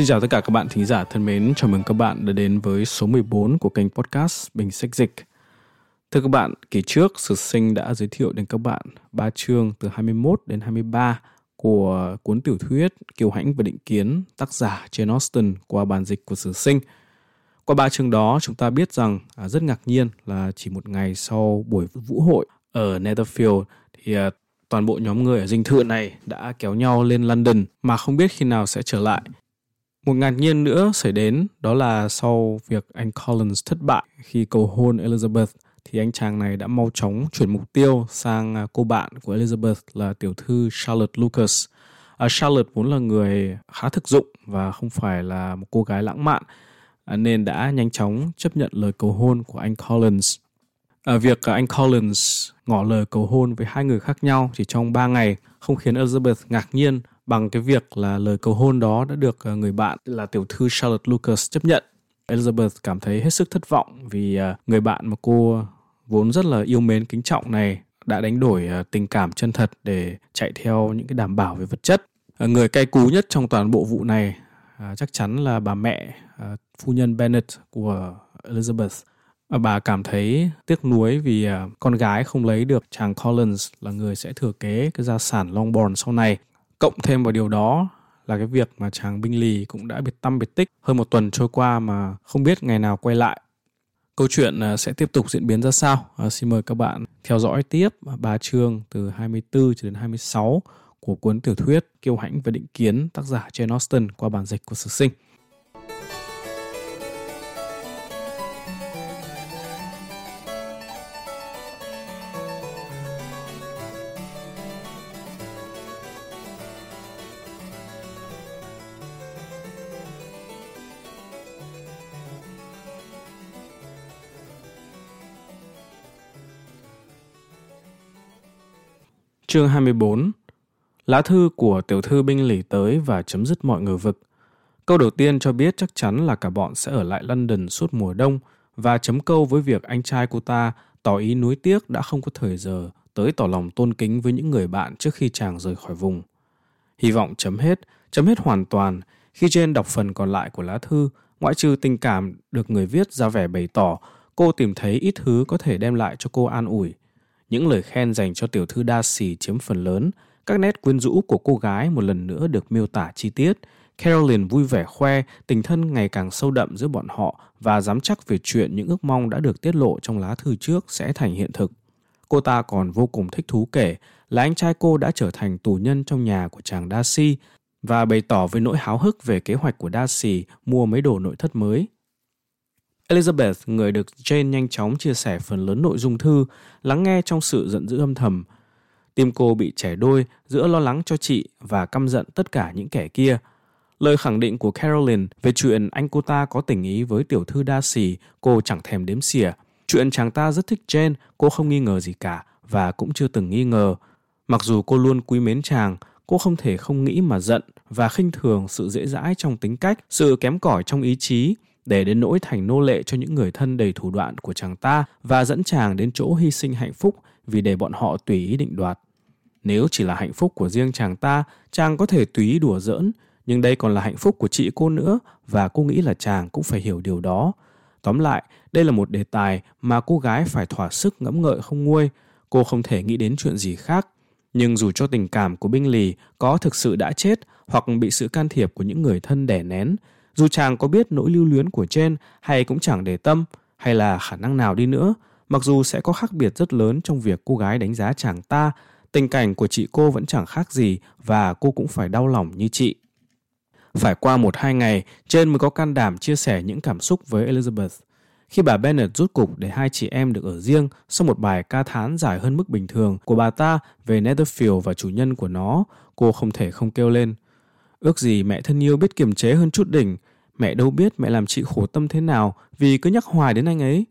Xin chào tất cả các bạn thính giả thân mến, chào mừng các bạn đã đến với số 14 của kênh podcast Bình Sách Dịch. Thưa các bạn, kỳ trước Sử Sinh đã giới thiệu đến các bạn ba chương từ 21 đến 23 của cuốn tiểu thuyết Kiều Hãnh và Định Kiến tác giả Jane Austen qua bản dịch của Sử Sinh. Qua ba chương đó, chúng ta biết rằng à, rất ngạc nhiên là chỉ một ngày sau buổi vũ hội ở Netherfield thì à, toàn bộ nhóm người ở dinh thự này đã kéo nhau lên London mà không biết khi nào sẽ trở lại. Một ngạc nhiên nữa xảy đến đó là sau việc anh Collins thất bại khi cầu hôn Elizabeth thì anh chàng này đã mau chóng chuyển mục tiêu sang à, cô bạn của Elizabeth là tiểu thư Charlotte Lucas. À, Charlotte vốn là người khá thực dụng và không phải là một cô gái lãng mạn à, nên đã nhanh chóng chấp nhận lời cầu hôn của anh Collins. À, việc à, anh Collins ngỏ lời cầu hôn với hai người khác nhau chỉ trong 3 ngày không khiến Elizabeth ngạc nhiên bằng cái việc là lời cầu hôn đó đã được ờ, người bạn là tiểu thư Charlotte Lucas chấp nhận. Elizabeth cảm thấy hết sức thất vọng vì ờ, người bạn mà cô vốn rất là yêu mến, kính trọng này đã đánh đổi ờ, tình cảm chân thật để chạy theo những cái đảm bảo về vật chất. Người cay cú nhất trong toàn bộ vụ này chắc chắn là bà mẹ phu nhân Bennet của Elizabeth. Bà cảm thấy tiếc nuối vì con gái không lấy được chàng Collins là người sẽ thừa kế cái gia sản Longbourn sau này Cộng thêm vào điều đó là cái việc mà chàng binh lì cũng đã biệt tâm biệt tích hơn một tuần trôi qua mà không biết ngày nào quay lại. Câu chuyện à, sẽ tiếp tục diễn biến ra sao? À, xin mời các bạn theo dõi tiếp ba chương từ 24 cho đến 26 của cuốn tiểu thuyết Kiêu hãnh và định kiến tác giả Jane Austen qua bản dịch của Sử Sinh. Chương 24 Lá thư của tiểu thư binh lì tới và chấm dứt mọi ngờ vực. Câu đầu tiên cho biết chắc chắn là cả bọn sẽ ở lại London suốt mùa đông và chấm câu với việc anh trai cô ta tỏ ý nuối tiếc đã không có thời giờ tới tỏ lòng tôn kính với những người bạn trước khi chàng rời khỏi vùng. Hy vọng chấm hết, chấm hết hoàn toàn. Khi trên đọc phần còn lại của lá thư, ngoại trừ tình cảm được người viết ra vẻ bày tỏ, cô tìm thấy ít thứ có thể đem lại cho cô an ủi. Những lời khen dành cho tiểu thư Darcy chiếm phần lớn, các nét quyến rũ của cô gái một lần nữa được miêu tả chi tiết. Caroline vui vẻ khoe tình thân ngày càng sâu đậm giữa bọn họ và dám chắc về chuyện những ước mong đã được tiết lộ trong lá thư trước sẽ thành hiện thực. Cô ta còn vô cùng thích thú kể là anh trai cô đã trở thành tù nhân trong nhà của chàng Darcy và bày tỏ với nỗi háo hức về kế hoạch của Darcy mua mấy đồ nội thất mới Elizabeth, người được Jane nhanh chóng chia sẻ phần lớn nội dung thư, lắng nghe trong sự giận dữ âm thầm. Tim cô bị trẻ đôi giữa lo lắng cho chị và căm giận tất cả những kẻ kia. Lời khẳng định của Caroline về chuyện anh cô ta có tình ý với tiểu thư Darcy, cô chẳng thèm đếm xỉa. Chuyện chàng ta rất thích Jane, cô không nghi ngờ gì cả và cũng chưa từng nghi ngờ. Mặc dù cô luôn quý mến chàng, cô không thể không nghĩ mà giận và khinh thường sự dễ dãi trong tính cách, sự kém cỏi trong ý chí, để đến nỗi thành nô lệ cho những người thân đầy thủ đoạn của chàng ta và dẫn chàng đến chỗ hy sinh hạnh phúc vì để bọn họ tùy ý định đoạt. Nếu chỉ là hạnh phúc của riêng chàng ta, chàng có thể tùy ý đùa giỡn, nhưng đây còn là hạnh phúc của chị cô nữa và cô nghĩ là chàng cũng phải hiểu điều đó. Tóm lại, đây là một đề tài mà cô gái phải thỏa sức ngẫm ngợi không nguôi, cô không thể nghĩ đến chuyện gì khác. Nhưng dù cho tình cảm của binh lì có thực sự đã chết hoặc bị sự can thiệp của những người thân đẻ nén, dù chàng có biết nỗi lưu luyến của trên hay cũng chẳng để tâm, hay là khả năng nào đi nữa, mặc dù sẽ có khác biệt rất lớn trong việc cô gái đánh giá chàng ta, tình cảnh của chị cô vẫn chẳng khác gì và cô cũng phải đau lòng như chị. Phải qua một hai ngày, trên mới có can đảm chia sẻ những cảm xúc với Elizabeth. Khi bà Bennet rút cục để hai chị em được ở riêng sau một bài ca thán dài hơn mức bình thường của bà ta về Netherfield và chủ nhân của nó, cô không thể không kêu lên. Ước gì mẹ thân yêu biết kiềm chế hơn chút đỉnh, Mẹ đâu biết mẹ làm chị khổ tâm thế nào vì cứ nhắc hoài đến anh ấy.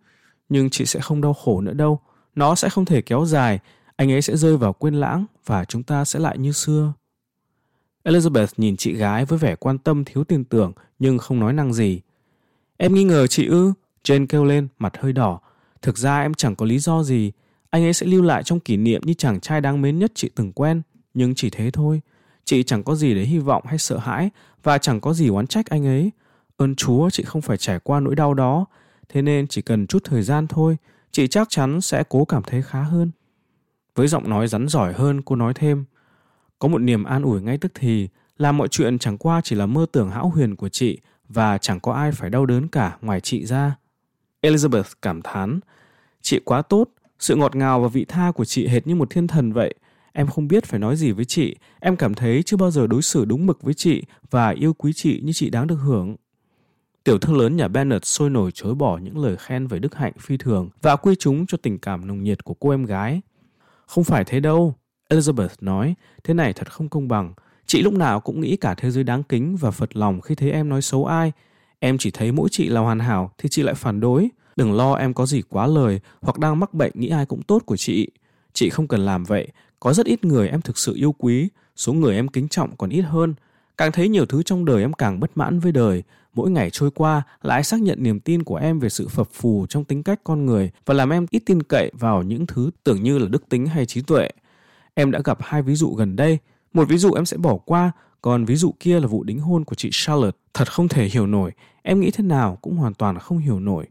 Nhưng chị sẽ không đau khổ nữa đâu. Nó sẽ không thể kéo dài. Anh ấy sẽ rơi vào quên lãng và chúng ta sẽ lại như xưa. Elizabeth nhìn chị gái với vẻ quan tâm thiếu tin tưởng nhưng không nói năng gì. Em nghi ngờ chị ư? Jane kêu lên, mặt hơi đỏ. Thực ra em chẳng có lý do gì. Anh ấy sẽ lưu lại trong kỷ niệm như chàng trai đáng mến nhất chị từng quen. Nhưng chỉ thế thôi. Chị chẳng có gì để hy vọng hay sợ hãi và chẳng có gì oán trách anh ấy. Ơn Chúa chị không phải trải qua nỗi đau đó, thế nên chỉ cần chút thời gian thôi, chị chắc chắn sẽ cố cảm thấy khá hơn. Với giọng nói rắn giỏi hơn, cô nói thêm, có một niềm an ủi ngay tức thì là mọi chuyện chẳng qua chỉ là mơ tưởng hão huyền của chị và chẳng có ai phải đau đớn cả ngoài chị ra. Elizabeth cảm thán, chị quá tốt, sự ngọt ngào và vị tha của chị hệt như một thiên thần vậy. Em không biết phải nói gì với chị, em cảm thấy chưa bao giờ đối xử đúng mực với chị và yêu quý chị như chị đáng được hưởng. Tiểu thư lớn nhà Bennett sôi nổi chối bỏ những lời khen về đức hạnh phi thường và quy chúng cho tình cảm nồng nhiệt của cô em gái. Không phải thế đâu, Elizabeth nói, thế này thật không công bằng. Chị lúc nào cũng nghĩ cả thế giới đáng kính và phật lòng khi thấy em nói xấu ai. Em chỉ thấy mỗi chị là hoàn hảo thì chị lại phản đối. Đừng lo em có gì quá lời hoặc đang mắc bệnh nghĩ ai cũng tốt của chị. Chị không cần làm vậy. Có rất ít người em thực sự yêu quý. Số người em kính trọng còn ít hơn. Càng thấy nhiều thứ trong đời em càng bất mãn với đời. Mỗi ngày trôi qua lại xác nhận niềm tin của em về sự phập phù trong tính cách con người và làm em ít tin cậy vào những thứ tưởng như là đức tính hay trí tuệ. Em đã gặp hai ví dụ gần đây. Một ví dụ em sẽ bỏ qua, còn ví dụ kia là vụ đính hôn của chị Charlotte. Thật không thể hiểu nổi. Em nghĩ thế nào cũng hoàn toàn không hiểu nổi.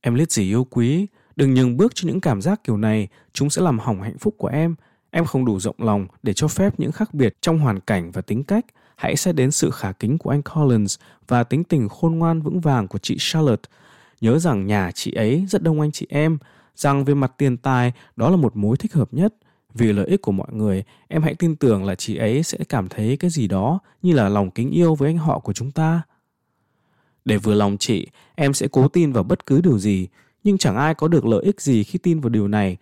Em liết gì yêu quý, đừng nhường bước cho những cảm giác kiểu này, chúng sẽ làm hỏng hạnh phúc của em. Em không đủ rộng lòng để cho phép những khác biệt trong hoàn cảnh và tính cách. Hãy xét đến sự khả kính của anh Collins và tính tình khôn ngoan vững vàng của chị Charlotte. Nhớ rằng nhà chị ấy rất đông anh chị em, rằng về mặt tiền tài đó là một mối thích hợp nhất – vì lợi ích của mọi người, em hãy tin tưởng là chị ấy sẽ cảm thấy cái gì đó như là lòng kính yêu với anh họ của chúng ta. Để vừa lòng chị, em sẽ cố tin vào bất cứ điều gì, nhưng chẳng ai có được lợi ích gì khi tin vào điều này.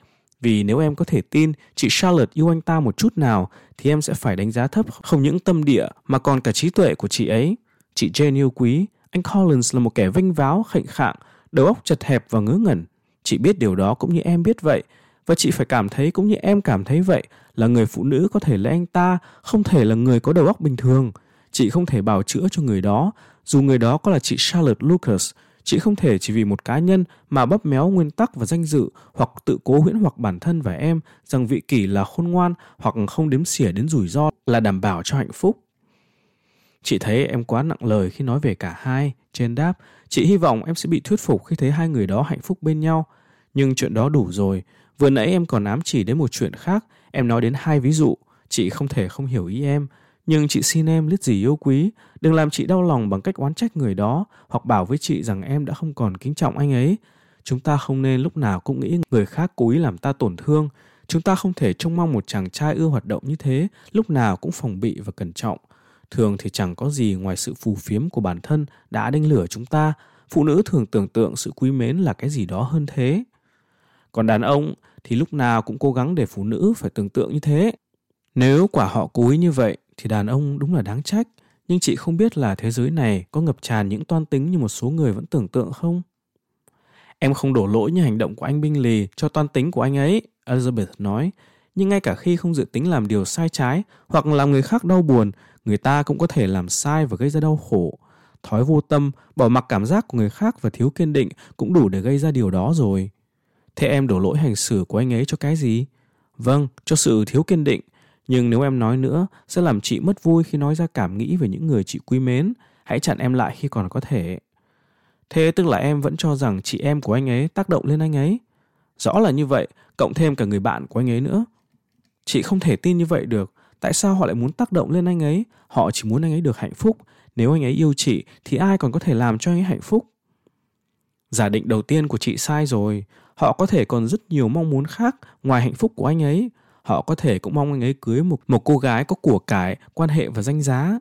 Vì nếu em có thể tin chị Charlotte yêu anh ta một chút nào, thì em sẽ phải đánh giá thấp không những tâm địa mà còn cả trí tuệ của chị ấy. Chị Jane yêu quý, anh Collins là một kẻ vinh váo, khệnh khạng, đầu óc chật hẹp và ngớ ngẩn. Chị biết điều đó cũng như em biết vậy, và chị phải cảm thấy cũng như em cảm thấy vậy là người phụ nữ có thể là anh ta không thể là người có đầu óc bình thường chị không thể bào chữa cho người đó dù người đó có là chị charlotte lucas chị không thể chỉ vì một cá nhân mà bóp méo nguyên tắc và danh dự hoặc tự cố huyễn hoặc bản thân và em rằng vị kỷ là khôn ngoan hoặc không đếm xỉa đến rủi ro là đảm bảo cho hạnh phúc. Chị thấy em quá nặng lời khi nói về cả hai trên đáp chị hy vọng em sẽ bị thuyết phục khi thấy hai người đó hạnh phúc bên nhau. Nhưng chuyện đó đủ rồi. Vừa nãy em còn ám chỉ đến một chuyện khác, em nói đến hai ví dụ, chị không thể không hiểu ý em, nhưng chị xin em lít gì yêu quý, đừng làm chị đau lòng bằng cách oán trách người đó hoặc bảo với chị rằng em đã không còn kính trọng anh ấy. Chúng ta không nên lúc nào cũng nghĩ người khác cố ý làm ta tổn thương. Chúng ta không thể trông mong một chàng trai ưa hoạt động như thế, lúc nào cũng phòng bị và cẩn trọng. Thường thì chẳng có gì ngoài sự phù phiếm của bản thân đã đánh lửa chúng ta. Phụ nữ thường tưởng tượng sự quý mến là cái gì đó hơn thế. Còn đàn ông thì lúc nào cũng cố gắng để phụ nữ phải tưởng tượng như thế. Nếu quả họ cố ý như vậy thì đàn ông đúng là đáng trách. Nhưng chị không biết là thế giới này có ngập tràn những toan tính như một số người vẫn tưởng tượng không? Em không đổ lỗi như hành động của anh Binh Lì cho toan tính của anh ấy, Elizabeth nói. Nhưng ngay cả khi không dự tính làm điều sai trái hoặc làm người khác đau buồn, người ta cũng có thể làm sai và gây ra đau khổ. Thói vô tâm, bỏ mặc cảm giác của người khác và thiếu kiên định cũng đủ để gây ra điều đó rồi. Thế em đổ lỗi hành xử của anh ấy cho cái gì? Vâng, cho sự thiếu kiên định. Nhưng nếu em nói nữa, sẽ làm chị mất vui khi nói ra cảm nghĩ về những người chị quý mến. Hãy chặn em lại khi còn có thể. Thế tức là em vẫn cho rằng chị em của anh ấy tác động lên anh ấy. Rõ là như vậy, cộng thêm cả người bạn của anh ấy nữa. Chị không thể tin như vậy được. Tại sao họ lại muốn tác động lên anh ấy? Họ chỉ muốn anh ấy được hạnh phúc. Nếu anh ấy yêu chị, thì ai còn có thể làm cho anh ấy hạnh phúc? Giả định đầu tiên của chị sai rồi. Họ có thể còn rất nhiều mong muốn khác ngoài hạnh phúc của anh ấy. Họ có thể cũng mong anh ấy cưới một, một cô gái có của cải, quan hệ và danh giá.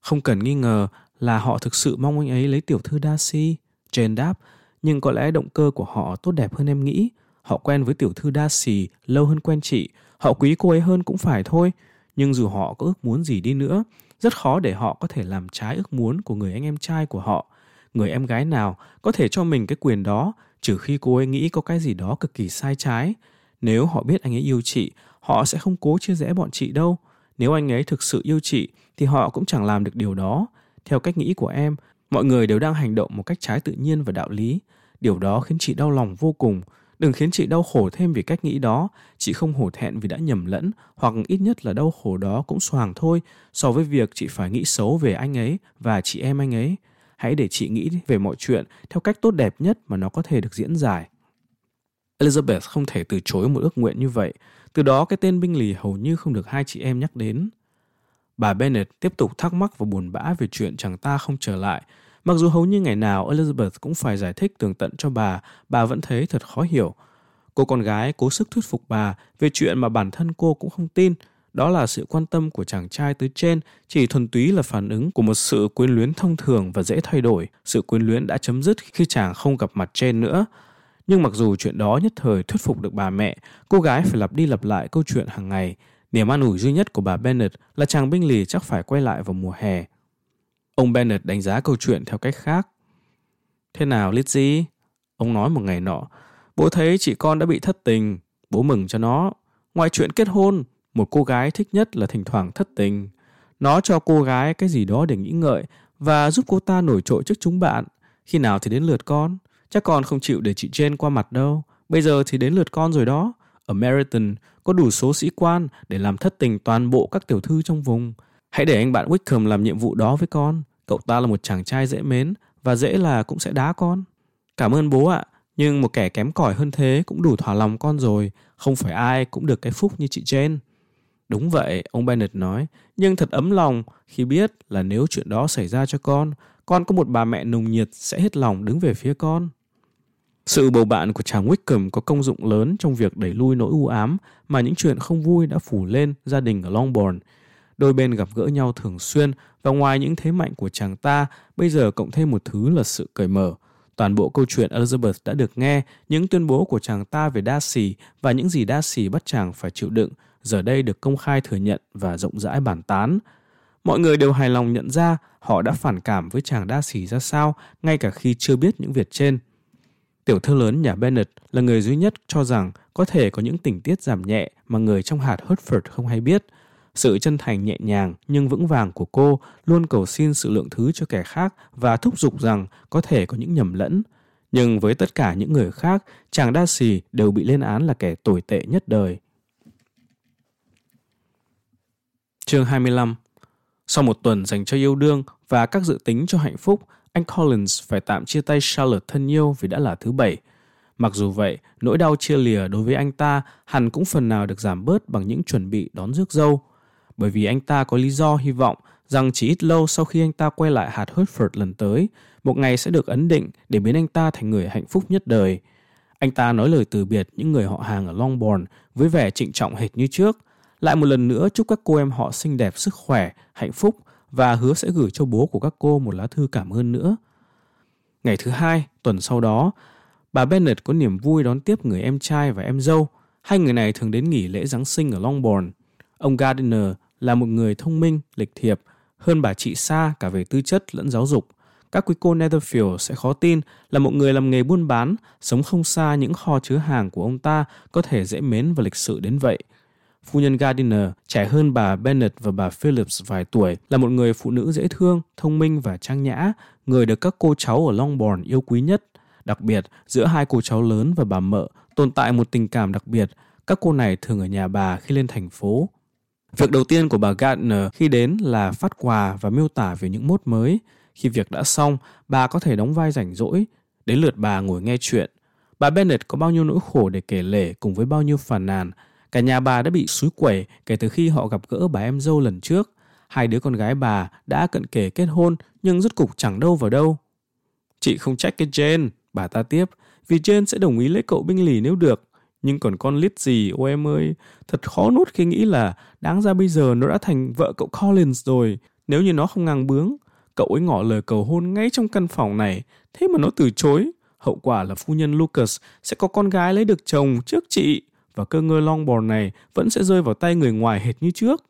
Không cần nghi ngờ là họ thực sự mong anh ấy lấy tiểu thư Darcy. Jane đáp, nhưng có lẽ động cơ của họ tốt đẹp hơn em nghĩ. Họ quen với tiểu thư Darcy lâu hơn quen chị. Họ quý cô ấy hơn cũng phải thôi. Nhưng dù họ có ước muốn gì đi nữa, rất khó để họ có thể làm trái ước muốn của người anh em trai của họ người em gái nào có thể cho mình cái quyền đó trừ khi cô ấy nghĩ có cái gì đó cực kỳ sai trái nếu họ biết anh ấy yêu chị họ sẽ không cố chia rẽ bọn chị đâu nếu anh ấy thực sự yêu chị thì họ cũng chẳng làm được điều đó theo cách nghĩ của em mọi người đều đang hành động một cách trái tự nhiên và đạo lý điều đó khiến chị đau lòng vô cùng Đừng khiến chị đau khổ thêm vì cách nghĩ đó. Chị không hổ thẹn vì đã nhầm lẫn, hoặc ít nhất là đau khổ đó cũng xoàng thôi so với việc chị phải nghĩ xấu về anh ấy và chị em anh ấy. Hãy để chị nghĩ về mọi chuyện theo cách tốt đẹp nhất mà nó có thể được diễn giải. Elizabeth không thể từ chối một ước nguyện như vậy. Từ đó cái tên binh lì hầu như không được hai chị em nhắc đến. Bà Bennet tiếp tục thắc mắc và buồn bã về chuyện chàng ta không trở lại. Mặc dù hầu như ngày nào Elizabeth cũng phải giải thích tường tận cho bà, bà vẫn thấy thật khó hiểu. Cô con gái cố sức thuyết phục bà về chuyện mà bản thân cô cũng không tin. Đó là sự quan tâm của chàng trai tới trên chỉ thuần túy là phản ứng của một sự quyến luyến thông thường và dễ thay đổi. Sự quyến luyến đã chấm dứt khi chàng không gặp mặt trên nữa. Nhưng mặc dù chuyện đó nhất thời thuyết phục được bà mẹ, cô gái phải lặp đi lặp lại câu chuyện hàng ngày. Niềm an ủi duy nhất của bà Bennett là chàng binh lì chắc phải quay lại vào mùa hè. Ông Bennett đánh giá câu chuyện theo cách khác. Thế nào Lizzie? Ông nói một ngày nọ, bố thấy chị con đã bị thất tình, bố mừng cho nó. Ngoài chuyện kết hôn, một cô gái thích nhất là thỉnh thoảng thất tình. Nó cho cô gái cái gì đó để nghĩ ngợi và giúp cô ta nổi trội trước chúng bạn. Khi nào thì đến lượt con? Chắc con không chịu để chị Jane qua mặt đâu. Bây giờ thì đến lượt con rồi đó. Ở Meriton có đủ số sĩ quan để làm thất tình toàn bộ các tiểu thư trong vùng. Hãy để anh bạn Wickham làm nhiệm vụ đó với con. Cậu ta là một chàng trai dễ mến và dễ là cũng sẽ đá con. Cảm ơn bố ạ, nhưng một kẻ kém cỏi hơn thế cũng đủ thỏa lòng con rồi. Không phải ai cũng được cái phúc như chị Jane. Đúng vậy, ông Bennett nói, nhưng thật ấm lòng khi biết là nếu chuyện đó xảy ra cho con, con có một bà mẹ nồng nhiệt sẽ hết lòng đứng về phía con. Sự bầu bạn của chàng Wickham có công dụng lớn trong việc đẩy lui nỗi u ám mà những chuyện không vui đã phủ lên gia đình ở Longbourn. Đôi bên gặp gỡ nhau thường xuyên và ngoài những thế mạnh của chàng ta, bây giờ cộng thêm một thứ là sự cởi mở. Toàn bộ câu chuyện Elizabeth đã được nghe, những tuyên bố của chàng ta về Darcy và những gì Darcy bắt chàng phải chịu đựng, giờ đây được công khai thừa nhận và rộng rãi bàn tán. Mọi người đều hài lòng nhận ra họ đã phản cảm với chàng Darcy ra sao, ngay cả khi chưa biết những việc trên. Tiểu thư lớn nhà Bennett là người duy nhất cho rằng có thể có những tình tiết giảm nhẹ mà người trong hạt Hertford không hay biết. Sự chân thành nhẹ nhàng nhưng vững vàng của cô luôn cầu xin sự lượng thứ cho kẻ khác và thúc giục rằng có thể có những nhầm lẫn. Nhưng với tất cả những người khác, chàng Darcy đều bị lên án là kẻ tồi tệ nhất đời. Chương 25 Sau một tuần dành cho yêu đương và các dự tính cho hạnh phúc, anh Collins phải tạm chia tay Charlotte thân yêu vì đã là thứ bảy. Mặc dù vậy, nỗi đau chia lìa đối với anh ta hẳn cũng phần nào được giảm bớt bằng những chuẩn bị đón rước dâu. Bởi vì anh ta có lý do hy vọng rằng chỉ ít lâu sau khi anh ta quay lại hạt Hertford lần tới, một ngày sẽ được ấn định để biến anh ta thành người hạnh phúc nhất đời. Anh ta nói lời từ biệt những người họ hàng ở Longbourn với vẻ trịnh trọng hệt như trước, lại một lần nữa chúc các cô em họ xinh đẹp sức khỏe, hạnh phúc và hứa sẽ gửi cho bố của các cô một lá thư cảm ơn nữa. Ngày thứ hai, tuần sau đó, bà Bennett có niềm vui đón tiếp người em trai và em dâu. Hai người này thường đến nghỉ lễ Giáng sinh ở Longbourn. Ông Gardiner là một người thông minh, lịch thiệp, hơn bà chị xa cả về tư chất lẫn giáo dục. Các quý cô Netherfield sẽ khó tin là một người làm nghề buôn bán, sống không xa những kho chứa hàng của ông ta có thể dễ mến và lịch sự đến vậy – Phu nhân Gardiner, trẻ hơn bà Bennett và bà Phillips vài tuổi, là một người phụ nữ dễ thương, thông minh và trang nhã, người được các cô cháu ở Longbourn yêu quý nhất. Đặc biệt, giữa hai cô cháu lớn và bà mợ tồn tại một tình cảm đặc biệt. Các cô này thường ở nhà bà khi lên thành phố. Việc đầu tiên của bà Gardner khi đến là phát quà và miêu tả về những mốt mới. Khi việc đã xong, bà có thể đóng vai rảnh rỗi. Đến lượt bà ngồi nghe chuyện. Bà Bennett có bao nhiêu nỗi khổ để kể lể cùng với bao nhiêu phàn nàn, Cả nhà bà đã bị xúi quẩy kể từ khi họ gặp gỡ bà em dâu lần trước. Hai đứa con gái bà đã cận kề kết hôn nhưng rốt cục chẳng đâu vào đâu. Chị không trách cái Jane, bà ta tiếp, vì Jane sẽ đồng ý lấy cậu binh lì nếu được. Nhưng còn con lít gì, ôi em ơi, thật khó nuốt khi nghĩ là đáng ra bây giờ nó đã thành vợ cậu Collins rồi. Nếu như nó không ngang bướng, cậu ấy ngỏ lời cầu hôn ngay trong căn phòng này, thế mà nó từ chối. Hậu quả là phu nhân Lucas sẽ có con gái lấy được chồng trước chị và cơ ngơi Longbourn này vẫn sẽ rơi vào tay người ngoài hệt như trước.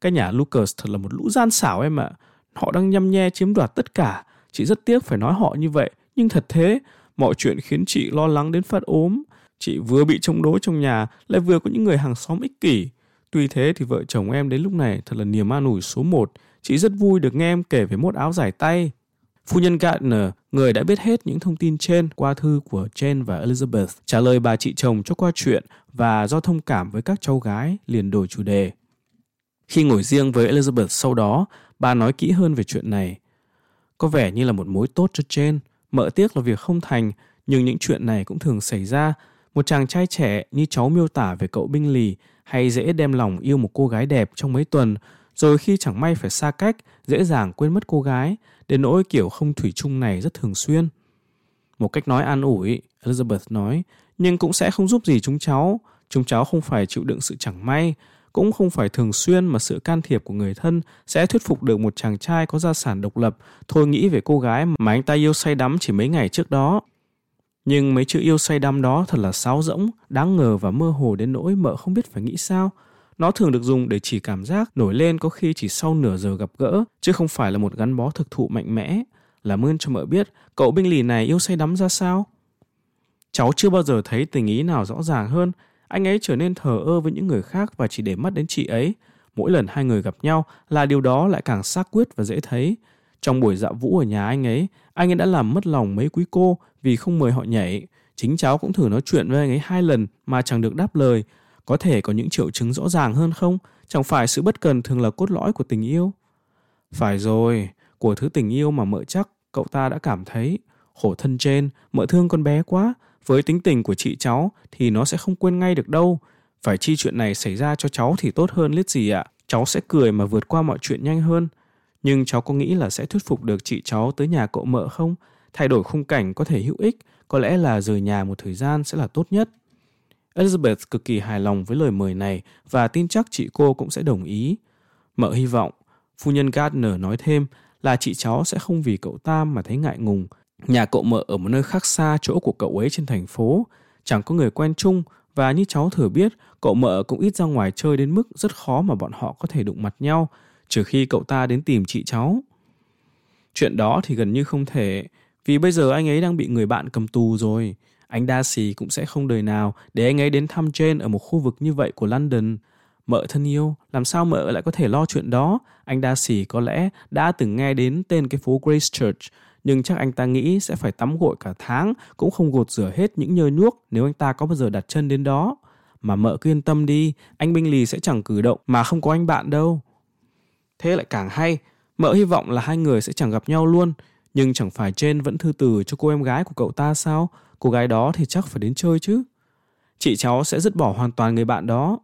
Cái nhà Lucas thật là một lũ gian xảo em ạ. Họ đang nhăm nhe chiếm đoạt tất cả. Chị rất tiếc phải nói họ như vậy, nhưng thật thế, mọi chuyện khiến chị lo lắng đến phát ốm. Chị vừa bị chống đối trong nhà, lại vừa có những người hàng xóm ích kỷ. Tuy thế thì vợ chồng em đến lúc này thật là niềm an ủi số một. Chị rất vui được nghe em kể về mốt áo giải tay. Phu nhân Gardner, người đã biết hết những thông tin trên qua thư của Jane và Elizabeth, trả lời bà chị chồng cho qua chuyện và do thông cảm với các cháu gái liền đổi chủ đề. Khi ngồi riêng với Elizabeth sau đó, bà nói kỹ hơn về chuyện này. Có vẻ như là một mối tốt cho Jane, mợ tiếc là việc không thành, nhưng những chuyện này cũng thường xảy ra. Một chàng trai trẻ như cháu miêu tả về cậu binh lì hay dễ đem lòng yêu một cô gái đẹp trong mấy tuần, rồi khi chẳng may phải xa cách, dễ dàng quên mất cô gái, đến nỗi kiểu không thủy chung này rất thường xuyên. Một cách nói an ủi, Elizabeth nói, nhưng cũng sẽ không giúp gì chúng cháu. Chúng cháu không phải chịu đựng sự chẳng may, cũng không phải thường xuyên mà sự can thiệp của người thân sẽ thuyết phục được một chàng trai có gia sản độc lập thôi nghĩ về cô gái mà anh ta yêu say đắm chỉ mấy ngày trước đó. Nhưng mấy chữ yêu say đắm đó thật là sáo rỗng, đáng ngờ và mơ hồ đến nỗi mợ không biết phải nghĩ sao. Nó thường được dùng để chỉ cảm giác nổi lên có khi chỉ sau nửa giờ gặp gỡ, chứ không phải là một gắn bó thực thụ mạnh mẽ. Làm ơn cho mợ biết, cậu binh lì này yêu say đắm ra sao? Cháu chưa bao giờ thấy tình ý nào rõ ràng hơn. Anh ấy trở nên thờ ơ với những người khác và chỉ để mắt đến chị ấy. Mỗi lần hai người gặp nhau là điều đó lại càng xác quyết và dễ thấy. Trong buổi dạ vũ ở nhà anh ấy, anh ấy đã làm mất lòng mấy quý cô vì không mời họ nhảy. Chính cháu cũng thử nói chuyện với anh ấy hai lần mà chẳng được đáp lời. Có thể có những triệu chứng rõ ràng hơn không? Chẳng phải sự bất cần thường là cốt lõi của tình yêu? Phải rồi, của thứ tình yêu mà mợ chắc cậu ta đã cảm thấy. Khổ thân trên, mợ thương con bé quá. Với tính tình của chị cháu thì nó sẽ không quên ngay được đâu. Phải chi chuyện này xảy ra cho cháu thì tốt hơn lít gì ạ. Cháu sẽ cười mà vượt qua mọi chuyện nhanh hơn. Nhưng cháu có nghĩ là sẽ thuyết phục được chị cháu tới nhà cậu mợ không? Thay đổi khung cảnh có thể hữu ích, có lẽ là rời nhà một thời gian sẽ là tốt nhất. Elizabeth cực kỳ hài lòng với lời mời này và tin chắc chị cô cũng sẽ đồng ý. Mợ hy vọng, phu nhân Gardner nói thêm là chị cháu sẽ không vì cậu ta mà thấy ngại ngùng. Nhà cậu mợ ở một nơi khác xa chỗ của cậu ấy trên thành phố, chẳng có người quen chung và như cháu thừa biết, cậu mợ cũng ít ra ngoài chơi đến mức rất khó mà bọn họ có thể đụng mặt nhau, trừ khi cậu ta đến tìm chị cháu. Chuyện đó thì gần như không thể, vì bây giờ anh ấy đang bị người bạn cầm tù rồi. Anh Darcy cũng sẽ không đời nào để anh ấy đến thăm Jane ở một khu vực như vậy của London. Mợ thân yêu, làm sao mợ lại có thể lo chuyện đó? Anh Darcy có lẽ đã từng nghe đến tên cái phố Grace Church, nhưng chắc anh ta nghĩ sẽ phải tắm gội cả tháng, cũng không gột rửa hết những nhơ nhuốc nếu anh ta có bao giờ đặt chân đến đó. Mà mợ cứ yên tâm đi, anh binh lì sẽ chẳng cử động mà không có anh bạn đâu. Thế lại càng hay, mợ hy vọng là hai người sẽ chẳng gặp nhau luôn, nhưng chẳng phải Jane vẫn thư từ cho cô em gái của cậu ta sao? Cô gái đó thì chắc phải đến chơi chứ. Chị cháu sẽ dứt bỏ hoàn toàn người bạn đó.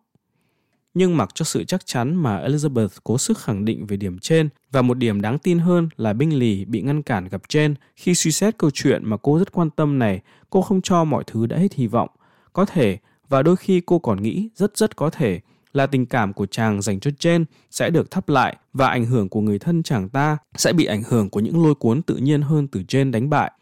Nhưng mặc cho sự chắc chắn mà Elizabeth cố sức khẳng định về điểm trên và một điểm đáng tin hơn là binh lì bị ngăn cản gặp trên khi suy xét câu chuyện mà cô rất quan tâm này, cô không cho mọi thứ đã hết hy vọng. Có thể, và đôi khi cô còn nghĩ rất rất có thể là tình cảm của chàng dành cho Jen sẽ được thắp lại và ảnh hưởng của người thân chàng ta sẽ bị ảnh hưởng của những lôi cuốn tự nhiên hơn từ Jen đánh bại.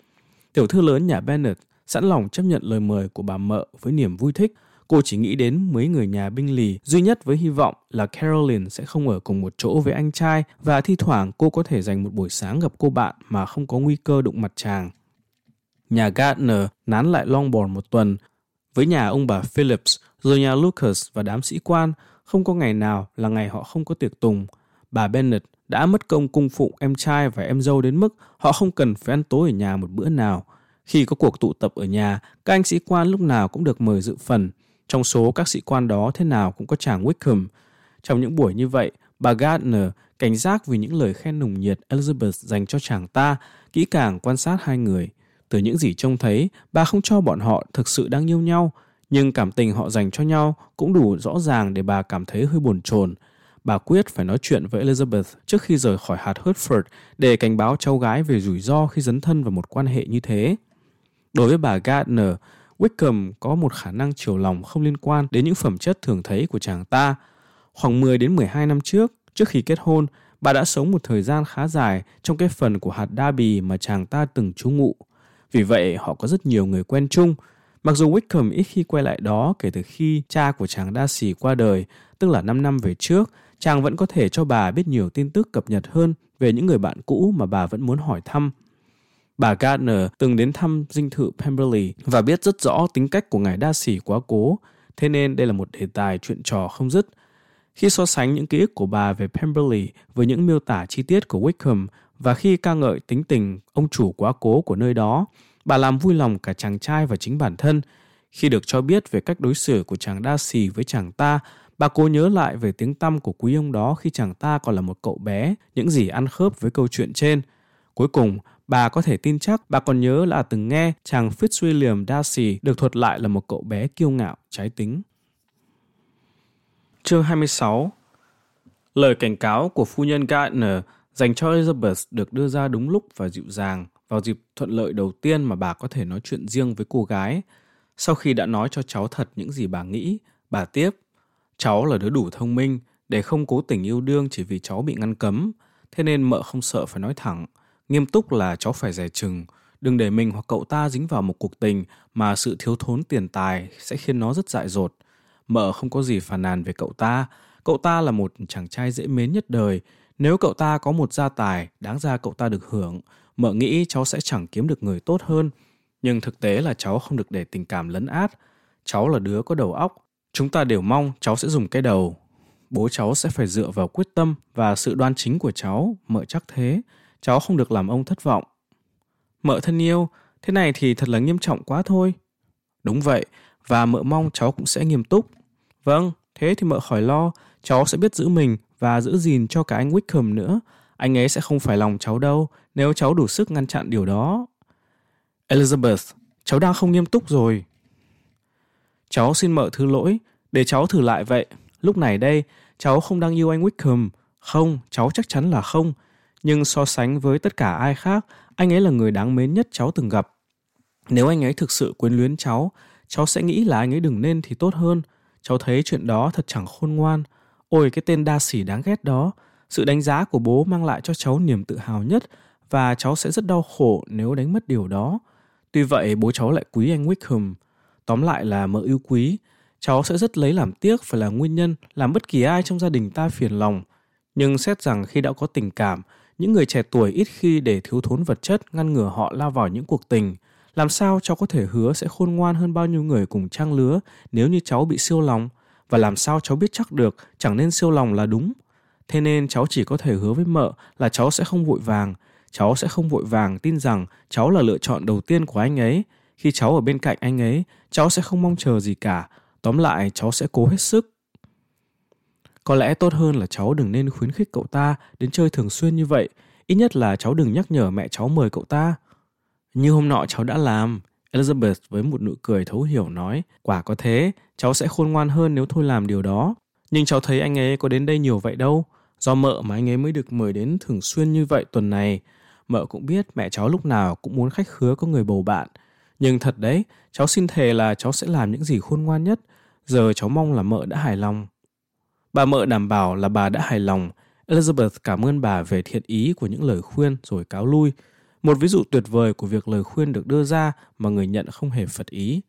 Tiểu thư lớn nhà Bennett sẵn lòng chấp nhận lời mời của bà mợ với niềm vui thích. Cô chỉ nghĩ đến mấy người nhà binh lì, duy nhất với hy vọng là Caroline sẽ không ở cùng một chỗ với anh trai và thi thoảng cô có thể dành một buổi sáng gặp cô bạn mà không có nguy cơ đụng mặt chàng. Nhà Gardner nán lại Longbourn một tuần, với nhà ông bà Phillips, rồi nhà Lucas và đám sĩ quan, không có ngày nào là ngày họ không có tiệc tùng. Bà Bennet đã mất công cung phụng em trai và em dâu đến mức họ không cần phải ăn tối ở nhà một bữa nào – khi có cuộc tụ tập ở nhà, các anh sĩ quan lúc nào cũng được mời dự phần. Trong số các sĩ quan đó thế nào cũng có chàng Wickham. Trong những buổi như vậy, bà Gardner cảnh giác vì những lời khen nồng nhiệt Elizabeth dành cho chàng ta, kỹ càng quan sát hai người. Từ những gì trông thấy, bà không cho bọn họ thực sự đang yêu nhau, nhưng cảm tình họ dành cho nhau cũng đủ rõ ràng để bà cảm thấy hơi buồn chồn. Bà quyết phải nói chuyện với Elizabeth trước khi rời khỏi hạt Hertford để cảnh báo cháu gái về rủi ro khi dấn thân vào một quan hệ như thế. Đối với bà Gardner, Wickham có một khả năng chiều lòng không liên quan đến những phẩm chất thường thấy của chàng ta. Khoảng 10 đến 12 năm trước, trước khi kết hôn, bà đã sống một thời gian khá dài trong cái phần của hạt Derby mà chàng ta từng trú ngụ. Vì vậy, họ có rất nhiều người quen chung. Mặc dù Wickham ít khi quay lại đó kể từ khi cha của chàng Darcy qua đời, tức là 5 năm về trước, chàng vẫn có thể cho bà biết nhiều tin tức cập nhật hơn về những người bạn cũ mà bà vẫn muốn hỏi thăm. Bà Gardner từng đến thăm dinh thự Pemberley và biết rất rõ tính cách của ngài đa sỉ quá cố, thế nên đây là một đề tài chuyện trò không dứt. Khi so sánh những ký ức của bà về Pemberley với những miêu tả chi tiết của Wickham và khi ca ngợi tính tình ông chủ quá cố của nơi đó, bà làm vui lòng cả chàng trai và chính bản thân. Khi được cho biết về cách đối xử của chàng đa xì với chàng ta, bà cố nhớ lại về tiếng tăm của quý ông đó khi chàng ta còn là một cậu bé, những gì ăn khớp với câu chuyện trên. Cuối cùng, bà có thể tin chắc bà còn nhớ là từng nghe chàng Fitzwilliam Darcy được thuật lại là một cậu bé kiêu ngạo, trái tính. Chương 26 Lời cảnh cáo của phu nhân Gardner dành cho Elizabeth được đưa ra đúng lúc và dịu dàng vào dịp thuận lợi đầu tiên mà bà có thể nói chuyện riêng với cô gái. Sau khi đã nói cho cháu thật những gì bà nghĩ, bà tiếp, cháu là đứa đủ thông minh để không cố tình yêu đương chỉ vì cháu bị ngăn cấm, thế nên mợ không sợ phải nói thẳng. Nghiêm túc là cháu phải rẻ chừng, đừng để mình hoặc cậu ta dính vào một cuộc tình mà sự thiếu thốn tiền tài sẽ khiến nó rất dại dột. Mợ không có gì phàn nàn về cậu ta, cậu ta là một chàng trai dễ mến nhất đời, nếu cậu ta có một gia tài, đáng ra cậu ta được hưởng, mợ nghĩ cháu sẽ chẳng kiếm được người tốt hơn. Nhưng thực tế là cháu không được để tình cảm lấn át. Cháu là đứa có đầu óc. Chúng ta đều mong cháu sẽ dùng cái đầu. Bố cháu sẽ phải dựa vào quyết tâm và sự đoan chính của cháu, mợ chắc thế. Cháu không được làm ông thất vọng. Mợ thân yêu, thế này thì thật là nghiêm trọng quá thôi. Đúng vậy, và mợ mong cháu cũng sẽ nghiêm túc. Vâng, thế thì mợ khỏi lo, cháu sẽ biết giữ mình và giữ gìn cho cả anh Wickham nữa. Anh ấy sẽ không phải lòng cháu đâu nếu cháu đủ sức ngăn chặn điều đó. Elizabeth, cháu đang không nghiêm túc rồi. Cháu xin mợ thứ lỗi, để cháu thử lại vậy. Lúc này đây, cháu không đang yêu anh Wickham. Không, cháu chắc chắn là không. Nhưng so sánh với tất cả ai khác, anh ấy là người đáng mến nhất cháu từng gặp. Nếu anh ấy thực sự quyến luyến cháu, cháu sẽ nghĩ là anh ấy đừng nên thì tốt hơn. Cháu thấy chuyện đó thật chẳng khôn ngoan. Ôi cái tên đa sỉ đáng ghét đó, sự đánh giá của bố mang lại cho cháu niềm tự hào nhất và cháu sẽ rất đau khổ nếu đánh mất điều đó. Tuy vậy bố cháu lại quý anh Wickham. Tóm lại là mợ yêu quý, cháu sẽ rất lấy làm tiếc phải là nguyên nhân làm bất kỳ ai trong gia đình ta phiền lòng. Nhưng xét rằng khi đã có tình cảm, những người trẻ tuổi ít khi để thiếu thốn vật chất ngăn ngừa họ lao vào những cuộc tình. Làm sao cháu có thể hứa sẽ khôn ngoan hơn bao nhiêu người cùng trang lứa nếu như cháu bị siêu lòng? và làm sao cháu biết chắc được chẳng nên siêu lòng là đúng. Thế nên cháu chỉ có thể hứa với mợ là cháu sẽ không vội vàng, cháu sẽ không vội vàng tin rằng cháu là lựa chọn đầu tiên của anh ấy. Khi cháu ở bên cạnh anh ấy, cháu sẽ không mong chờ gì cả. Tóm lại, cháu sẽ cố hết sức. Có lẽ tốt hơn là cháu đừng nên khuyến khích cậu ta đến chơi thường xuyên như vậy. Ít nhất là cháu đừng nhắc nhở mẹ cháu mời cậu ta. Như hôm nọ cháu đã làm, Elizabeth với một nụ cười thấu hiểu nói, quả có thế, cháu sẽ khôn ngoan hơn nếu thôi làm điều đó. Nhưng cháu thấy anh ấy có đến đây nhiều vậy đâu. Do mợ mà anh ấy mới được mời đến thường xuyên như vậy tuần này. Mợ cũng biết mẹ cháu lúc nào cũng muốn khách khứa có người bầu bạn. Nhưng thật đấy, cháu xin thề là cháu sẽ làm những gì khôn ngoan nhất. Giờ cháu mong là mợ đã hài lòng. Bà mợ đảm bảo là bà đã hài lòng. Elizabeth cảm ơn bà về thiện ý của những lời khuyên rồi cáo lui. Một ví dụ tuyệt vời của việc lời khuyên được đưa ra mà người nhận không hề phật ý.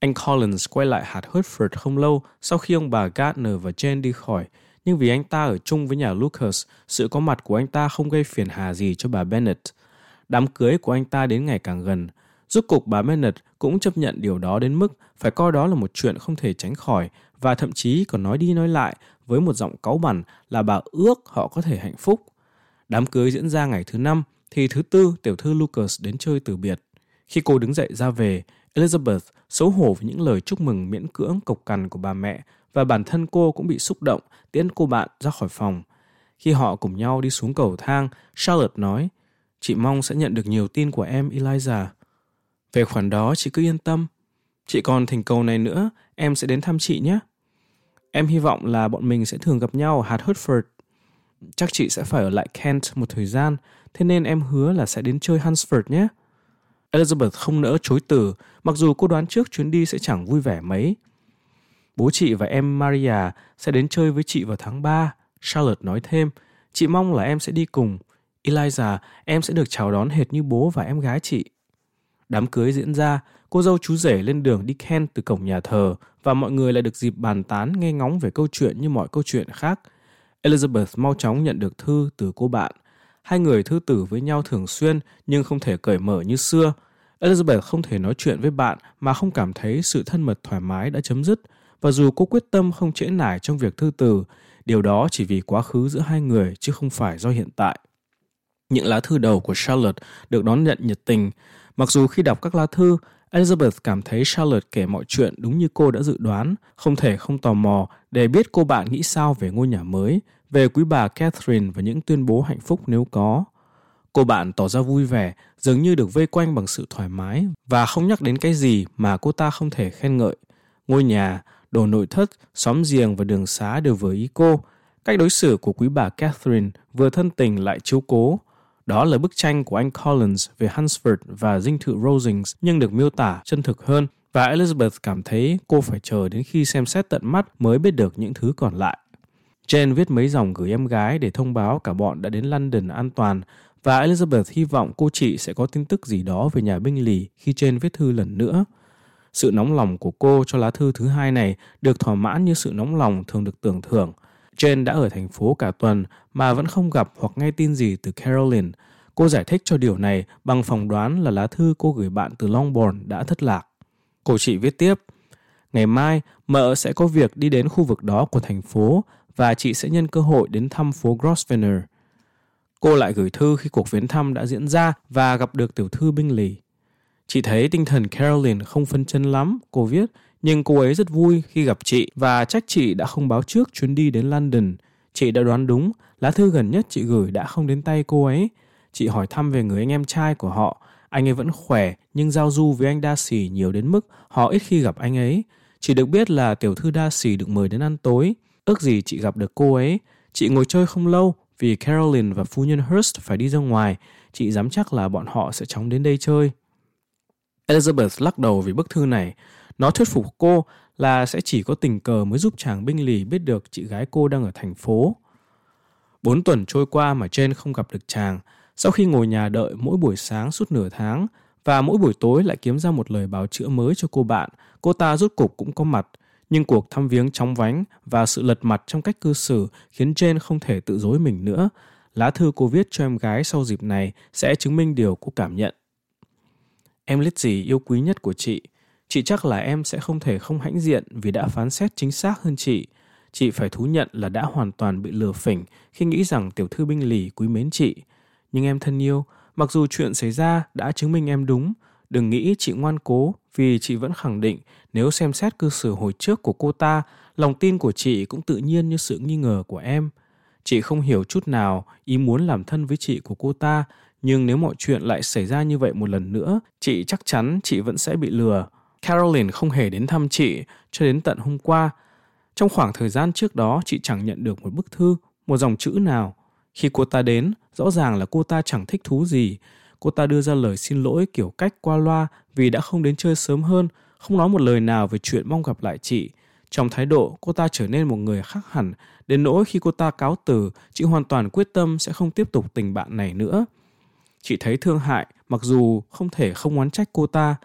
Anh Collins quay lại hạt Hertford không lâu sau khi ông bà Gardner và Jane đi khỏi, nhưng vì anh ta ở chung với nhà Lucas, sự có mặt của anh ta không gây phiền hà gì cho bà Bennet. Đám cưới của anh ta đến ngày càng gần. Rốt cục bà Bennet cũng chấp nhận điều đó đến mức phải coi đó là một chuyện không thể tránh khỏi và thậm chí còn nói đi nói lại với một giọng cáu bẳn là bà ước họ có thể hạnh phúc. Đám cưới diễn ra ngày thứ năm thì thứ tư tiểu thư Lucas đến chơi từ biệt. Khi cô đứng dậy ra về, Elizabeth xấu hổ với những lời chúc mừng miễn cưỡng cộc cằn của bà mẹ và bản thân cô cũng bị xúc động tiễn cô bạn ra khỏi phòng. Khi họ cùng nhau đi xuống cầu thang, Charlotte nói, chị mong sẽ nhận được nhiều tin của em Eliza. Về khoản đó chị cứ yên tâm. Chị còn thỉnh cầu này nữa, em sẽ đến thăm chị nhé. Em hy vọng là bọn mình sẽ thường gặp nhau ở hạt Hertford. Chắc chị sẽ phải ở lại Kent một thời gian, thế nên em hứa là sẽ đến chơi Hunsford nhé. Elizabeth không nỡ chối từ, mặc dù cô đoán trước chuyến đi sẽ chẳng vui vẻ mấy. Bố chị và em Maria sẽ đến chơi với chị vào tháng 3, Charlotte nói thêm. Chị mong là em sẽ đi cùng. Eliza, em sẽ được chào đón hệt như bố và em gái chị. Đám cưới diễn ra, cô dâu chú rể lên đường đi ken từ cổng nhà thờ và mọi người lại được dịp bàn tán nghe ngóng về câu chuyện như mọi câu chuyện khác. Elizabeth mau chóng nhận được thư từ cô bạn – Hai người thư tử với nhau thường xuyên nhưng không thể cởi mở như xưa. Elizabeth không thể nói chuyện với bạn mà không cảm thấy sự thân mật thoải mái đã chấm dứt. Và dù cô quyết tâm không trễ nải trong việc thư từ, điều đó chỉ vì quá khứ giữa hai người chứ không phải do hiện tại. Những lá thư đầu của Charlotte được đón nhận nhiệt tình. Mặc dù khi đọc các lá thư, Elizabeth cảm thấy Charlotte kể mọi chuyện đúng như cô đã dự đoán, không thể không tò mò để biết cô bạn nghĩ sao về ngôi nhà mới, về quý bà Catherine và những tuyên bố hạnh phúc nếu có. Cô bạn tỏ ra vui vẻ, dường như được vây quanh bằng sự thoải mái và không nhắc đến cái gì mà cô ta không thể khen ngợi. Ngôi nhà, đồ nội thất, xóm giềng và đường xá đều vừa ý cô. Cách đối xử của quý bà Catherine vừa thân tình lại chiếu cố. Đó là bức tranh của anh Collins về Hunsford và dinh thự Rosings, nhưng được miêu tả chân thực hơn, và Elizabeth cảm thấy cô phải chờ đến khi xem xét tận mắt mới biết được những thứ còn lại. Jane viết mấy dòng gửi em gái để thông báo cả bọn đã đến London an toàn, và Elizabeth hy vọng cô chị sẽ có tin tức gì đó về nhà binh lì khi Jane viết thư lần nữa. Sự nóng lòng của cô cho lá thư thứ hai này được thỏa mãn như sự nóng lòng thường được tưởng thưởng. Jane đã ở thành phố cả tuần mà vẫn không gặp hoặc nghe tin gì từ Caroline. Cô giải thích cho điều này bằng phỏng đoán là lá thư cô gửi bạn từ Longbourn đã thất lạc. Cô chị viết tiếp, Ngày mai, mợ sẽ có việc đi đến khu vực đó của thành phố và chị sẽ nhân cơ hội đến thăm phố Grosvenor. Cô lại gửi thư khi cuộc viếng thăm đã diễn ra và gặp được tiểu thư binh lì. Chị thấy tinh thần Caroline không phân chân lắm, cô viết, nhưng cô ấy rất vui khi gặp chị và trách chị đã không báo trước chuyến đi đến London. Chị đã đoán đúng, lá thư gần nhất chị gửi đã không đến tay cô ấy. Chị hỏi thăm về người anh em trai của họ. Anh ấy vẫn khỏe, nhưng giao du với anh Darcy nhiều đến mức họ ít khi gặp anh ấy. Chỉ được biết là tiểu thư Darcy được mời đến ăn tối. Ước gì chị gặp được cô ấy. Chị ngồi chơi không lâu vì Caroline và phu nhân Hurst phải đi ra ngoài. Chị dám chắc là bọn họ sẽ chóng đến đây chơi. Elizabeth lắc đầu vì bức thư này. Nó thuyết phục cô là sẽ chỉ có tình cờ mới giúp chàng binh lì biết được chị gái cô đang ở thành phố. Bốn tuần trôi qua mà Jane không gặp được chàng. Sau khi ngồi nhà đợi mỗi buổi sáng suốt nửa tháng và mỗi buổi tối lại kiếm ra một lời báo chữa mới cho cô bạn, cô ta rút cục cũng có mặt. Nhưng cuộc thăm viếng chóng vánh và sự lật mặt trong cách cư xử khiến Jane không thể tự dối mình nữa. Lá thư cô viết cho em gái sau dịp này sẽ chứng minh điều cô cảm nhận. Em lít gì yêu quý nhất của chị. Chị chắc là em sẽ không thể không hãnh diện vì đã phán xét chính xác hơn chị. Chị phải thú nhận là đã hoàn toàn bị lừa phỉnh khi nghĩ rằng tiểu thư binh lì quý mến chị. Nhưng em thân yêu, mặc dù chuyện xảy ra đã chứng minh em đúng, đừng nghĩ chị ngoan cố vì chị vẫn khẳng định nếu xem xét cư xử hồi trước của cô ta, lòng tin của chị cũng tự nhiên như sự nghi ngờ của em. Chị không hiểu chút nào ý muốn làm thân với chị của cô ta, nhưng nếu mọi chuyện lại xảy ra như vậy một lần nữa, chị chắc chắn chị vẫn sẽ bị lừa. Caroline không hề đến thăm chị cho đến tận hôm qua. Trong khoảng thời gian trước đó, chị chẳng nhận được một bức thư, một dòng chữ nào. Khi cô ta đến, rõ ràng là cô ta chẳng thích thú gì. Cô ta đưa ra lời xin lỗi kiểu cách qua loa vì đã không đến chơi sớm hơn, không nói một lời nào về chuyện mong gặp lại chị. Trong thái độ, cô ta trở nên một người khác hẳn, đến nỗi khi cô ta cáo từ, chị hoàn toàn quyết tâm sẽ không tiếp tục tình bạn này nữa. Chị thấy thương hại, mặc dù không thể không oán trách cô ta.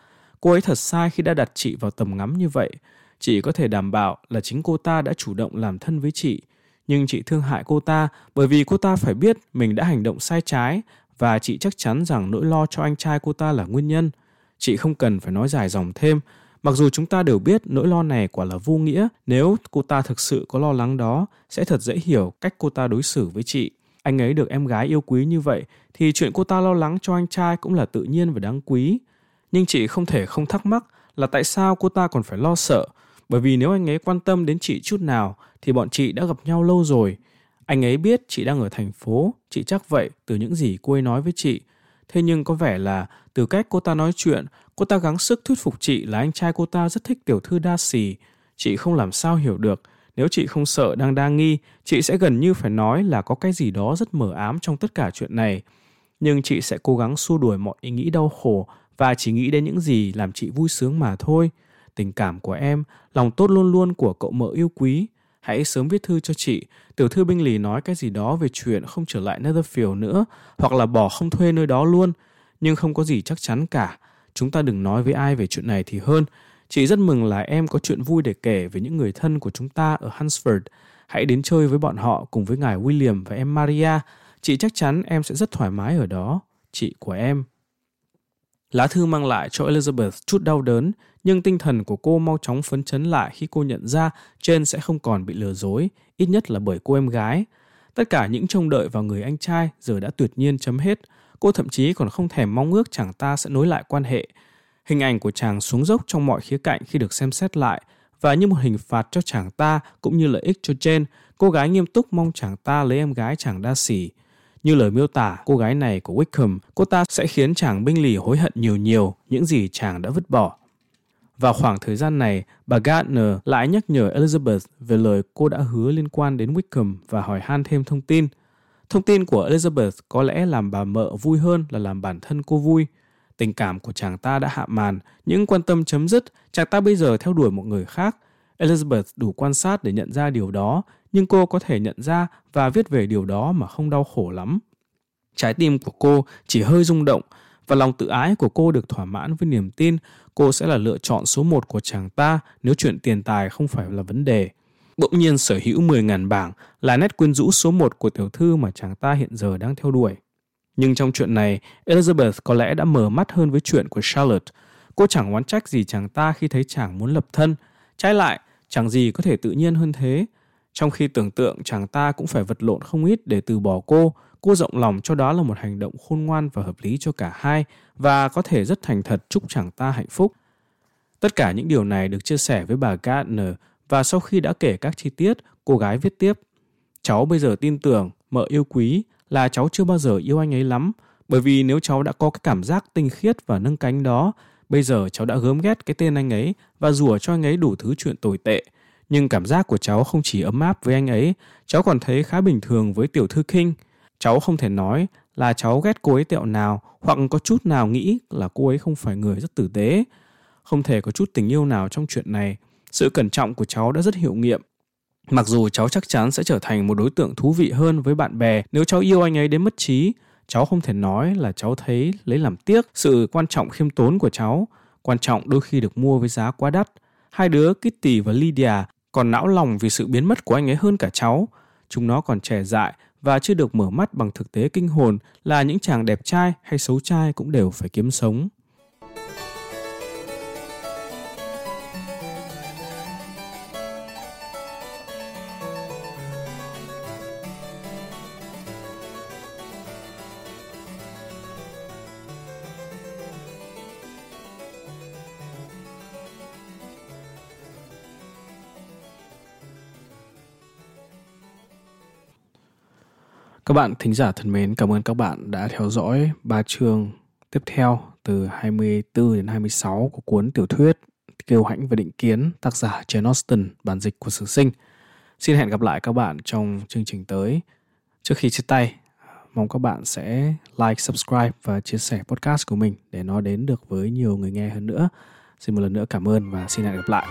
Cô ấy thật sai khi đã đặt chị vào tầm ngắm như vậy. Chị có thể đảm bảo là chính cô ta đã chủ động làm thân với chị. Nhưng chị thương hại cô ta bởi vì cô ta phải biết mình đã hành động sai trái và chị chắc chắn rằng nỗi lo cho anh trai cô ta là nguyên nhân. Chị không cần phải nói dài dòng thêm, mặc dù chúng ta đều biết nỗi lo này quả là vô nghĩa, nếu cô ta thực sự có lo lắng đó, sẽ thật dễ hiểu cách cô ta đối xử với chị. Anh ấy được em gái yêu quý như vậy thì chuyện cô ta lo lắng cho anh trai cũng là tự nhiên và đáng quý. Nhưng chị không thể không thắc mắc là tại sao cô ta còn phải lo sợ, bởi vì nếu anh ấy quan tâm đến chị chút nào thì bọn chị đã gặp nhau lâu rồi. Anh ấy biết chị đang ở thành phố, chị chắc vậy từ những gì cô ấy nói với chị. Thế nhưng có vẻ là từ cách cô ta nói chuyện, cô ta gắng sức thuyết phục chị là anh trai cô ta rất thích tiểu thư đa xì. Chị không làm sao hiểu được nếu chị không sợ đang đa nghi, chị sẽ gần như phải nói là có cái gì đó rất mờ ám trong tất cả chuyện này. Nhưng chị sẽ cố gắng xua đuổi mọi ý nghĩ đau khổ và chỉ nghĩ đến những gì làm chị vui sướng mà thôi. Tình cảm của em, lòng tốt luôn luôn của cậu mợ yêu quý. Hãy sớm viết thư cho chị. Tiểu thư binh lì nói cái gì đó về chuyện không trở lại Netherfield nữa, hoặc là bỏ không thuê nơi đó luôn. Nhưng không có gì chắc chắn cả. Chúng ta đừng nói với ai về chuyện này thì hơn. Chị rất mừng là em có chuyện vui để kể về những người thân của chúng ta ở Hunsford. Hãy đến chơi với bọn họ cùng với ngài William và em Maria. Chị chắc chắn em sẽ rất thoải mái ở đó. Chị của em. Lá thư mang lại cho Elizabeth chút đau đớn, nhưng tinh thần của cô mau chóng phấn chấn lại khi cô nhận ra Jane sẽ không còn bị lừa dối, ít nhất là bởi cô em gái. Tất cả những trông đợi vào người anh trai giờ đã tuyệt nhiên chấm hết. Cô thậm chí còn không thèm mong ước chàng ta sẽ nối lại quan hệ. Hình ảnh của chàng xuống dốc trong mọi khía cạnh khi được xem xét lại và như một hình phạt cho chàng ta cũng như lợi ích cho Jane, cô gái nghiêm túc mong chàng ta lấy em gái chàng đa sì. Như lời miêu tả cô gái này của Wickham, cô ta sẽ khiến chàng binh lì hối hận nhiều nhiều những gì chàng đã vứt bỏ. Vào khoảng thời gian này, bà Gardner lại nhắc nhở Elizabeth về lời cô đã hứa liên quan đến Wickham và hỏi han thêm thông tin. Thông tin của Elizabeth có lẽ làm bà mợ vui hơn là làm bản thân cô vui. Tình cảm của chàng ta đã hạ màn, những quan tâm chấm dứt, chàng ta bây giờ theo đuổi một người khác. Elizabeth đủ quan sát để nhận ra điều đó, nhưng cô có thể nhận ra và viết về điều đó mà không đau khổ lắm. Trái tim của cô chỉ hơi rung động và lòng tự ái của cô được thỏa mãn với niềm tin cô sẽ là lựa chọn số một của chàng ta nếu chuyện tiền tài không phải là vấn đề. Bỗng nhiên sở hữu 10.000 bảng là nét quyến rũ số một của tiểu thư mà chàng ta hiện giờ đang theo đuổi. Nhưng trong chuyện này, Elizabeth có lẽ đã mở mắt hơn với chuyện của Charlotte. Cô chẳng oán trách gì chàng ta khi thấy chàng muốn lập thân. Trái lại, chẳng gì có thể tự nhiên hơn thế. Trong khi tưởng tượng chàng ta cũng phải vật lộn không ít để từ bỏ cô, cô rộng lòng cho đó là một hành động khôn ngoan và hợp lý cho cả hai và có thể rất thành thật chúc chàng ta hạnh phúc. Tất cả những điều này được chia sẻ với bà Gardner và sau khi đã kể các chi tiết, cô gái viết tiếp. Cháu bây giờ tin tưởng, mợ yêu quý là cháu chưa bao giờ yêu anh ấy lắm, bởi vì nếu cháu đã có cái cảm giác tinh khiết và nâng cánh đó, bây giờ cháu đã gớm ghét cái tên anh ấy và rủa cho anh ấy đủ thứ chuyện tồi tệ. Nhưng cảm giác của cháu không chỉ ấm áp với anh ấy, cháu còn thấy khá bình thường với tiểu thư kinh Cháu không thể nói là cháu ghét cô ấy tẹo nào hoặc có chút nào nghĩ là cô ấy không phải người rất tử tế. Không thể có chút tình yêu nào trong chuyện này. Sự cẩn trọng của cháu đã rất hiệu nghiệm Mặc dù cháu chắc chắn sẽ trở thành một đối tượng thú vị hơn với bạn bè nếu cháu yêu anh ấy đến mất trí, cháu không thể nói là cháu thấy lấy làm tiếc sự quan trọng khiêm tốn của cháu. Quan trọng đôi khi được mua với giá quá đắt. Hai đứa, Kitty và Lydia, còn não lòng vì sự biến mất của anh ấy hơn cả cháu. Chúng nó còn trẻ dại và chưa được mở mắt bằng thực tế kinh hồn là những chàng đẹp trai hay xấu trai cũng đều phải kiếm sống. Bạn thính giả thân mến, cảm ơn các bạn đã theo dõi ba chương tiếp theo từ 24 đến 26 của cuốn tiểu thuyết Kiêu hãnh và định kiến tác giả Jane Austen, bản dịch của Sử Sinh. Xin hẹn gặp lại các bạn trong chương trình tới. Trước khi chia tay, mong các bạn sẽ like, subscribe và chia sẻ podcast của mình để nó đến được với nhiều người nghe hơn nữa. Xin một lần nữa cảm ơn và xin hẹn gặp lại.